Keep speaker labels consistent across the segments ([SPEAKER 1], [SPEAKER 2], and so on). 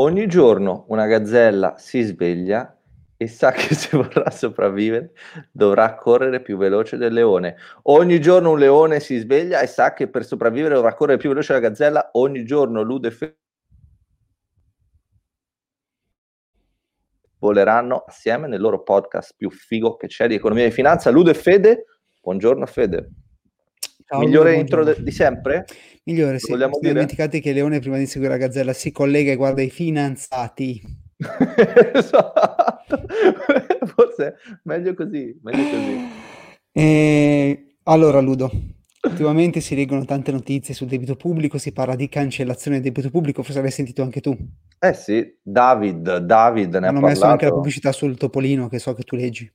[SPEAKER 1] Ogni giorno una gazzella si sveglia e sa che se vorrà sopravvivere dovrà correre più veloce del leone. Ogni giorno un leone si sveglia e sa che per sopravvivere dovrà correre più veloce della gazzella. Ogni giorno Ludo e Fede voleranno assieme nel loro podcast più figo che c'è di economia e finanza. Ludo e Fede, buongiorno Fede. Ciao, Migliore intro de- di sempre?
[SPEAKER 2] Migliore, sì. Vogliamo dire? dimenticate che Leone prima di seguire la gazzella si collega e guarda i finanziati.
[SPEAKER 1] esatto. Forse meglio così, meglio così.
[SPEAKER 2] E... Allora, Ludo, ultimamente si leggono tante notizie sul debito pubblico, si parla di cancellazione del debito pubblico, forse l'hai sentito anche tu.
[SPEAKER 1] Eh sì, David, David ne Hanno ha
[SPEAKER 2] messo anche la pubblicità sul Topolino, che so che tu leggi.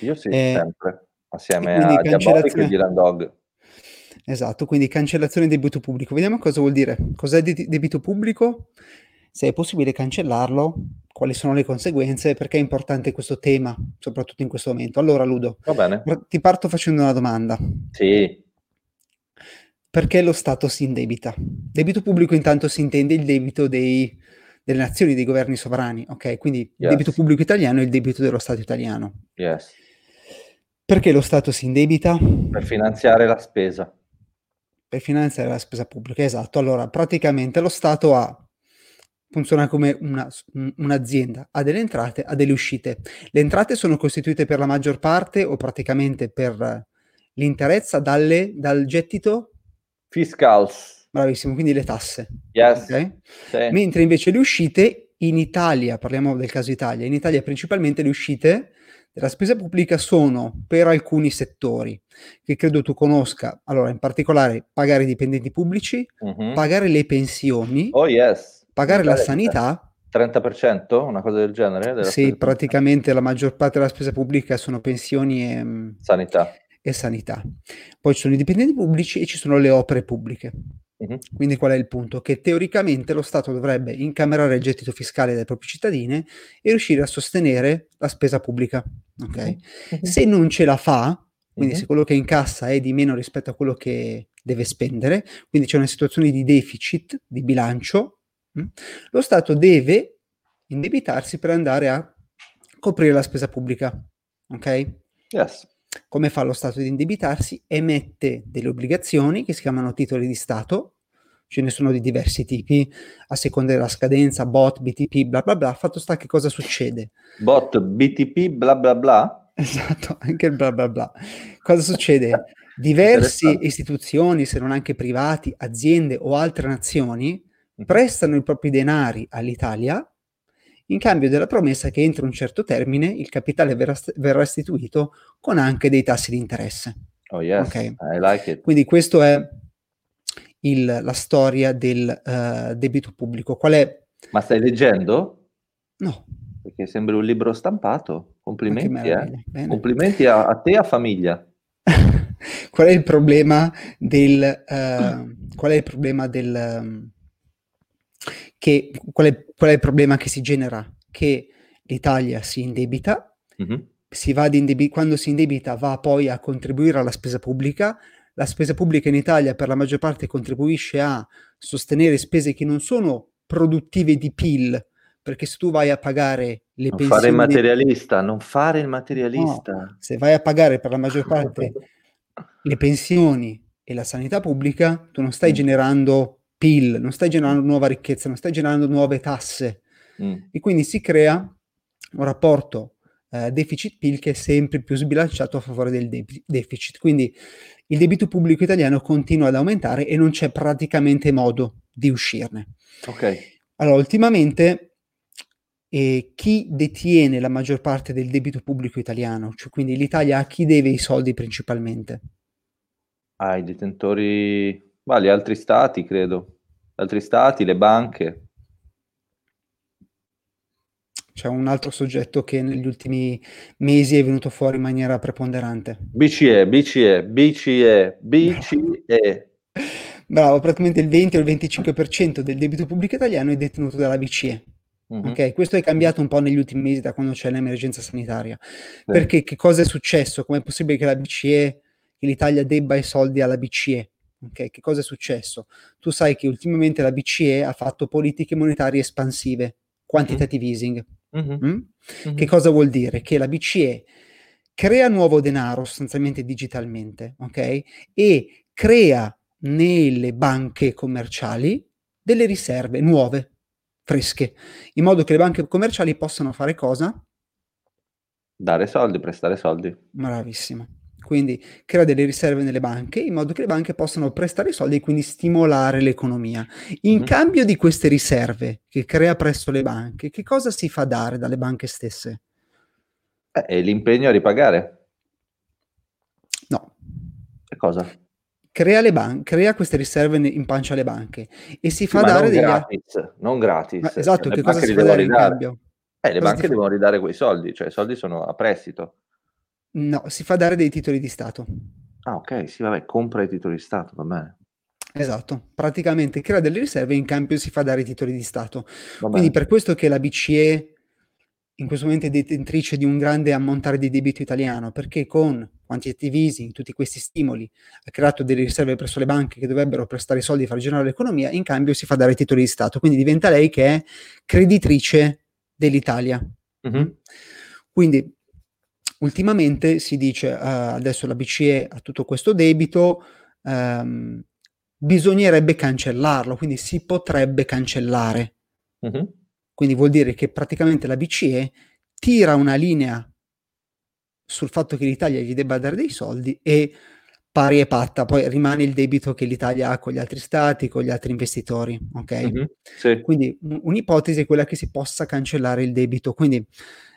[SPEAKER 1] Io sì, eh, sempre, assieme a Diabolic e Dylan Dog.
[SPEAKER 2] Esatto, quindi cancellazione del debito pubblico. Vediamo cosa vuol dire. Cos'è de- debito pubblico? Se è possibile cancellarlo, quali sono le conseguenze, perché è importante questo tema, soprattutto in questo momento. Allora, Ludo,
[SPEAKER 1] Va bene.
[SPEAKER 2] ti parto facendo una domanda.
[SPEAKER 1] Sì.
[SPEAKER 2] Perché lo Stato si indebita? Debito pubblico intanto si intende il debito dei, delle nazioni, dei governi sovrani, ok? Quindi il yes. debito pubblico italiano è il debito dello Stato italiano.
[SPEAKER 1] Yes.
[SPEAKER 2] Perché lo Stato si indebita?
[SPEAKER 1] Per finanziare la spesa.
[SPEAKER 2] Per finanziare la spesa pubblica, esatto. Allora, praticamente lo Stato ha funziona come una, un'azienda, ha delle entrate, ha delle uscite. Le entrate sono costituite per la maggior parte o praticamente per l'interezza dalle, dal gettito
[SPEAKER 1] fiscals.
[SPEAKER 2] Bravissimo, quindi le tasse.
[SPEAKER 1] Yes. Okay?
[SPEAKER 2] Sì. Mentre invece le uscite in Italia, parliamo del caso Italia, in Italia principalmente le uscite della spesa pubblica sono per alcuni settori che credo tu conosca. Allora, in particolare pagare i dipendenti pubblici, uh-huh. pagare le pensioni.
[SPEAKER 1] Oh yes
[SPEAKER 2] pagare la sanità
[SPEAKER 1] 30%, una cosa del genere?
[SPEAKER 2] Sì, praticamente la maggior parte della spesa pubblica sono pensioni e mm,
[SPEAKER 1] sanità.
[SPEAKER 2] e sanità. Poi ci sono i dipendenti pubblici e ci sono le opere pubbliche. Quindi qual è il punto? Che teoricamente lo Stato dovrebbe incamerare il gettito fiscale dai propri cittadini e riuscire a sostenere la spesa pubblica. Okay? Uh-huh. Se non ce la fa, quindi se quello che incassa è di meno rispetto a quello che deve spendere, quindi c'è una situazione di deficit di bilancio, Mm? Lo Stato deve indebitarsi per andare a coprire la spesa pubblica. Ok?
[SPEAKER 1] Yes.
[SPEAKER 2] Come fa lo Stato ad indebitarsi? Emette delle obbligazioni che si chiamano titoli di Stato, ce ne sono di diversi tipi, a seconda della scadenza, bot, BTP, bla bla bla. Fatto sta che cosa succede?
[SPEAKER 1] Bot, BTP, bla bla bla?
[SPEAKER 2] Esatto, anche il bla bla bla. Cosa succede? Diverse istituzioni, se non anche privati, aziende o altre nazioni, prestano i propri denari all'Italia in cambio della promessa che entro un certo termine il capitale verrà, verrà restituito con anche dei tassi di interesse.
[SPEAKER 1] Oh yes, okay. I like it.
[SPEAKER 2] Quindi questa è il, la storia del uh, debito pubblico. Qual è?
[SPEAKER 1] Ma stai leggendo?
[SPEAKER 2] No.
[SPEAKER 1] Perché sembra un libro stampato. Complimenti, eh. Complimenti a, a, te e a famiglia.
[SPEAKER 2] qual è il problema del... Uh, qual è il problema del... Um, che, qual, è, qual, è, il problema che si genera? Che l'Italia si indebita, mm-hmm. si indebi- quando si indebita va poi a contribuire alla spesa pubblica, la spesa pubblica in Italia per la maggior parte contribuisce a sostenere spese che non sono produttive di PIL, perché se tu vai a pagare le
[SPEAKER 1] non
[SPEAKER 2] pensioni...
[SPEAKER 1] Fare il materialista, non fare il materialista. No,
[SPEAKER 2] se vai a pagare per la maggior parte le pensioni e la sanità pubblica, tu non stai mm. generando PIL, non stai generando nuova ricchezza, non stai generando nuove tasse. Mm. E quindi si crea un rapporto eh, deficit-PIL che è sempre più sbilanciato a favore del de- deficit. Quindi il debito pubblico italiano continua ad aumentare e non c'è praticamente modo di uscirne.
[SPEAKER 1] Ok.
[SPEAKER 2] Allora, ultimamente eh, chi detiene la maggior parte del debito pubblico italiano? Cioè, quindi l'Italia a chi deve i soldi principalmente?
[SPEAKER 1] Ai detentori ma gli altri stati, credo. Altri stati, le banche.
[SPEAKER 2] C'è un altro soggetto che negli ultimi mesi è venuto fuori in maniera preponderante.
[SPEAKER 1] BCE, BCE, BCE, BCE.
[SPEAKER 2] Bravo, praticamente il 20 o il 25% del debito pubblico italiano è detenuto dalla BCE. Mm-hmm. Ok, questo è cambiato un po' negli ultimi mesi da quando c'è l'emergenza sanitaria. Sì. Perché che cosa è successo? Com'è possibile che la BCE, che l'Italia debba i soldi alla BCE? Okay, che cosa è successo? Tu sai che ultimamente la BCE ha fatto politiche monetarie espansive, quantitative mm-hmm. easing. Mm-hmm. Mm? Mm-hmm. Che cosa vuol dire? Che la BCE crea nuovo denaro sostanzialmente digitalmente, ok? E crea nelle banche commerciali delle riserve nuove, fresche, in modo che le banche commerciali possano fare cosa?
[SPEAKER 1] Dare soldi, prestare soldi.
[SPEAKER 2] Bravissimo. Quindi crea delle riserve nelle banche in modo che le banche possano prestare soldi e quindi stimolare l'economia. In mm. cambio di queste riserve che crea presso le banche, che cosa si fa dare dalle banche stesse?
[SPEAKER 1] Eh, l'impegno a ripagare.
[SPEAKER 2] No.
[SPEAKER 1] Che cosa?
[SPEAKER 2] Crea, le ban- crea queste riserve in pancia alle banche e si fa
[SPEAKER 1] Ma
[SPEAKER 2] dare
[SPEAKER 1] non
[SPEAKER 2] degli...
[SPEAKER 1] gratis, non gratis.
[SPEAKER 2] Ma esatto,
[SPEAKER 1] Le
[SPEAKER 2] che cosa si fa dare in cambio?
[SPEAKER 1] Eh, le
[SPEAKER 2] Cosa
[SPEAKER 1] banche devono ridare quei soldi, cioè i soldi sono a prestito.
[SPEAKER 2] No, si fa dare dei titoli di Stato.
[SPEAKER 1] Ah, ok, sì, vabbè, compra i titoli di Stato, va bene.
[SPEAKER 2] Esatto, praticamente crea delle riserve e in cambio si fa dare i titoli di Stato.
[SPEAKER 1] Va
[SPEAKER 2] Quindi per questo che la BCE in questo momento è detentrice di un grande ammontare di debito italiano, perché con quantitative easing, tutti questi stimoli, ha creato delle riserve presso le banche che dovrebbero prestare i soldi e far girare l'economia, in cambio si fa dare i titoli di Stato. Quindi diventa lei che è creditrice dell'Italia.
[SPEAKER 1] Mhm.
[SPEAKER 2] Quindi ultimamente si dice eh, adesso la BCE ha tutto questo debito, ehm, bisognerebbe cancellarlo, quindi si potrebbe cancellare.
[SPEAKER 1] Mhm.
[SPEAKER 2] Quindi vuol dire che praticamente la BCE tira una linea sul fatto che l'Italia gli debba dare dei soldi e pari e patta, poi rimane il debito che l'Italia ha con gli altri stati, con gli altri investitori, ok?
[SPEAKER 1] Mhm. Sì.
[SPEAKER 2] Quindi un- un'ipotesi è quella che si possa cancellare il debito, quindi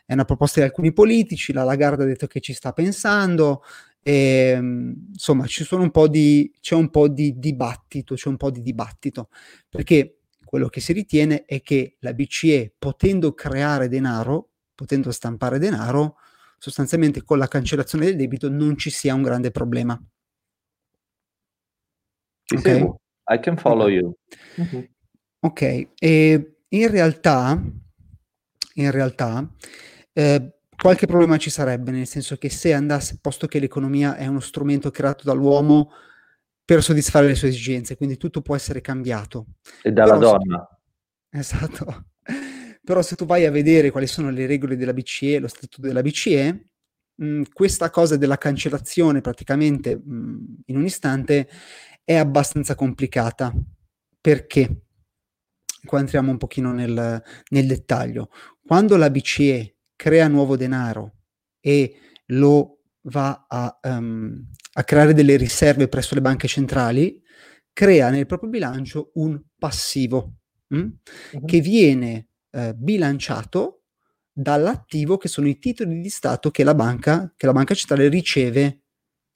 [SPEAKER 2] è una proposta di alcuni politici, la Lagarde ha detto che ci sta pensando, e, mh, insomma ci sono un po' di, c'è un po' di dibattito, c'è un po' di dibattito, perché quello che si ritiene è che la BCE, potendo creare denaro, potendo stampare denaro, sostanzialmente con la cancellazione del debito non ci sia un grande problema.
[SPEAKER 1] Ti
[SPEAKER 2] Ok?
[SPEAKER 1] seguo. I can follow
[SPEAKER 2] Ok.
[SPEAKER 1] you. Mhm.
[SPEAKER 2] Ok, e in realtà, in realtà, eh, qualche problema ci sarebbe, nel senso che se andasse, posto che l'economia è uno strumento creato dall'uomo per soddisfare le sue esigenze, quindi tutto può essere cambiato.
[SPEAKER 1] E dalla
[SPEAKER 2] Però se-
[SPEAKER 1] donna.
[SPEAKER 2] Esatto. Però se tu vai a vedere quali sono le regole della BCE, lo statuto della BCE, mh, questa cosa della cancellazione praticamente mh, in un istante è abbastanza complicata. Perché? Qua entriamo un pochino nel, nel dettaglio. Quando la BCE crea nuovo denaro e lo va a, ehm, a creare delle riserve presso le banche centrali, crea nel proprio bilancio un passivo mh?
[SPEAKER 1] Mhm.
[SPEAKER 2] che viene eh, bilanciato dall'attivo che sono i titoli di Stato che la banca, che la banca centrale riceve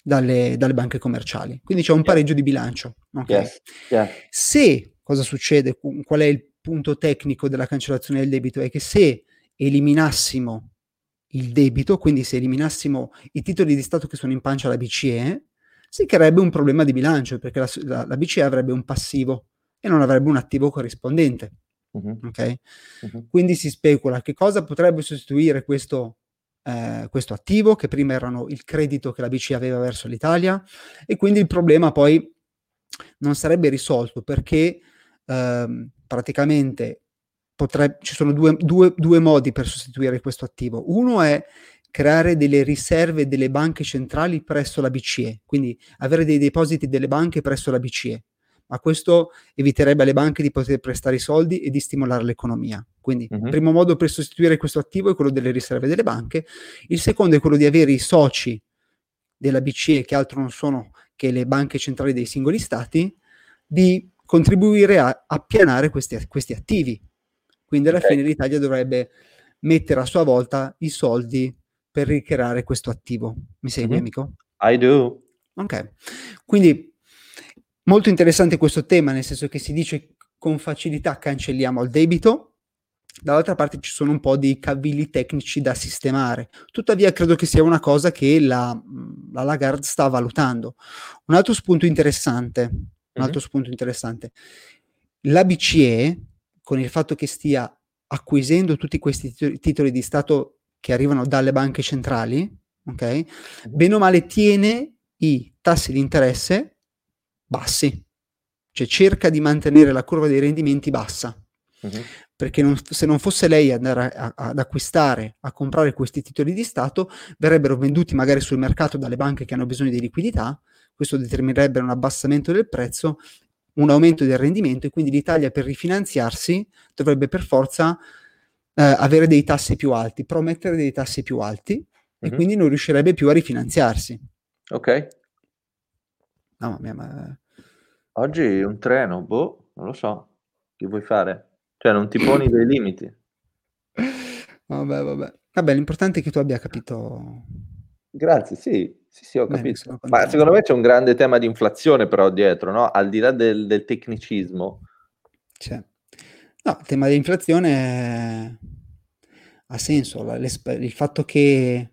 [SPEAKER 2] dalle, dalle banche commerciali. Quindi c'è un pareggio di bilancio. ok?
[SPEAKER 1] Yes. Yeah.
[SPEAKER 2] Se cosa succede? Qu- Qual è il punto tecnico della cancellazione del debito? È che se eliminassimo il debito, quindi se eliminassimo i titoli di Stato che sono in pancia alla BCE, si creerebbe un problema di bilancio perché la, la- la BCE avrebbe un passivo e non avrebbe un attivo corrispondente.
[SPEAKER 1] Mhm.
[SPEAKER 2] ok?
[SPEAKER 1] Mhm.
[SPEAKER 2] Quindi si specula che cosa potrebbe sostituire questo, eh, questo attivo, che prima erano il credito che la BCE aveva verso l'Italia, e quindi il problema poi non sarebbe risolto perché ehm, praticamente potreb- ci sono due, due- due modi per sostituire questo attivo. Uno è creare delle riserve delle banche centrali presso la BCE, quindi avere dei depositi delle banche presso la BCE, ma questo eviterebbe alle banche di poter prestare i soldi e di stimolare l'economia. Quindi il primo modo per sostituire questo attivo è quello delle riserve delle banche, il secondo è quello di avere i soci della BCE, che altro non sono che le banche centrali dei singoli stati, di contribuire a appianare questi, questi attivi. Quindi alla
[SPEAKER 1] Ok.
[SPEAKER 2] fine l'Italia dovrebbe mettere a sua volta i soldi per ricreare questo attivo. Mi segui,
[SPEAKER 1] Mhm.
[SPEAKER 2] amico?
[SPEAKER 1] I do.
[SPEAKER 2] Ok, quindi molto interessante questo tema, nel senso che si dice con facilità cancelliamo il debito, dall'altra parte ci sono un po' di cavilli tecnici da sistemare. Tuttavia credo che sia una cosa che la, la Lagarde sta valutando. Un altro spunto interessante, un
[SPEAKER 1] Mhm.
[SPEAKER 2] altro spunto interessante. La BCE, con il fatto che stia acquisendo tutti questi tito- titoli di Stato che arrivano dalle banche centrali, ok?
[SPEAKER 1] Mhm.
[SPEAKER 2] bene o male tiene i tassi di interesse bassi, cioè cerca di mantenere la curva dei rendimenti bassa.
[SPEAKER 1] Mhm.
[SPEAKER 2] perché non, se non fosse lei ad andare a, a, ad acquistare, a comprare questi titoli di Stato, verrebbero venduti magari sul mercato dalle banche che hanno bisogno di liquidità, questo determinerebbe un abbassamento del prezzo, un aumento del rendimento e quindi l'Italia per rifinanziarsi dovrebbe per forza eh, avere dei tassi più alti, promettere dei tassi più alti mm-hmm. e mhm. quindi non riuscirebbe più a rifinanziarsi.
[SPEAKER 1] Ok.
[SPEAKER 2] Mamma mia, ma...
[SPEAKER 1] Oggi un treno, boh, non lo so. Che vuoi fare? Cioè, non ti poni dei limiti.
[SPEAKER 2] Vabbè, vabbè. Vabbè, l'importante è che tu abbia capito.
[SPEAKER 1] Grazie, sì, sì, sì ho capito. Bene, Ma secondo me c'è un grande tema di inflazione però dietro, no? Al di là del, del tecnicismo.
[SPEAKER 2] C'è. No, il tema dell'inflazione ha senso. Il fatto che eh,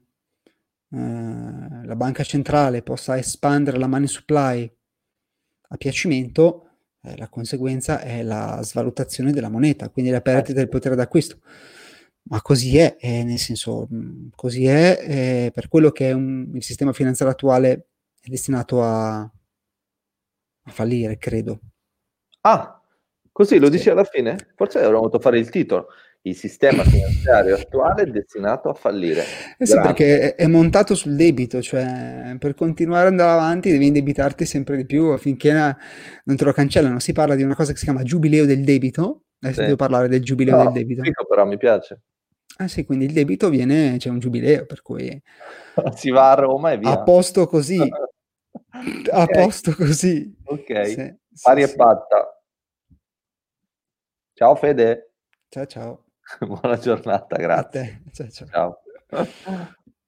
[SPEAKER 2] la banca centrale possa espandere la money supply a piacimento eh, la conseguenza è la svalutazione della moneta, quindi la perdita del potere d'acquisto. Ma così è, eh, nel senso, mm, così è, eh, per quello che è un, il sistema finanziario attuale è destinato a, a fallire, credo.
[SPEAKER 1] Ah, così lo sì. dici alla fine? Forse avremmo dovuto fare il titolo il sistema finanziario attuale è destinato a fallire.
[SPEAKER 2] Eh sì, perché è montato sul debito, cioè per continuare ad andare avanti devi indebitarti sempre di più affinché non te lo cancellano. Si parla di una cosa che si chiama giubileo del debito. Adesso sì. devo parlare del giubileo no, del debito.
[SPEAKER 1] Dico però mi piace.
[SPEAKER 2] Ah sì, quindi il debito viene, c'è un giubileo, per cui...
[SPEAKER 1] si va a Roma e via.
[SPEAKER 2] A posto così. a okay. posto così.
[SPEAKER 1] Ok, sì, pari sì, e patta. Ciao Fede.
[SPEAKER 2] Ciao ciao.
[SPEAKER 1] Buona giornata, grazie.
[SPEAKER 2] Ciao, ciao. ciao.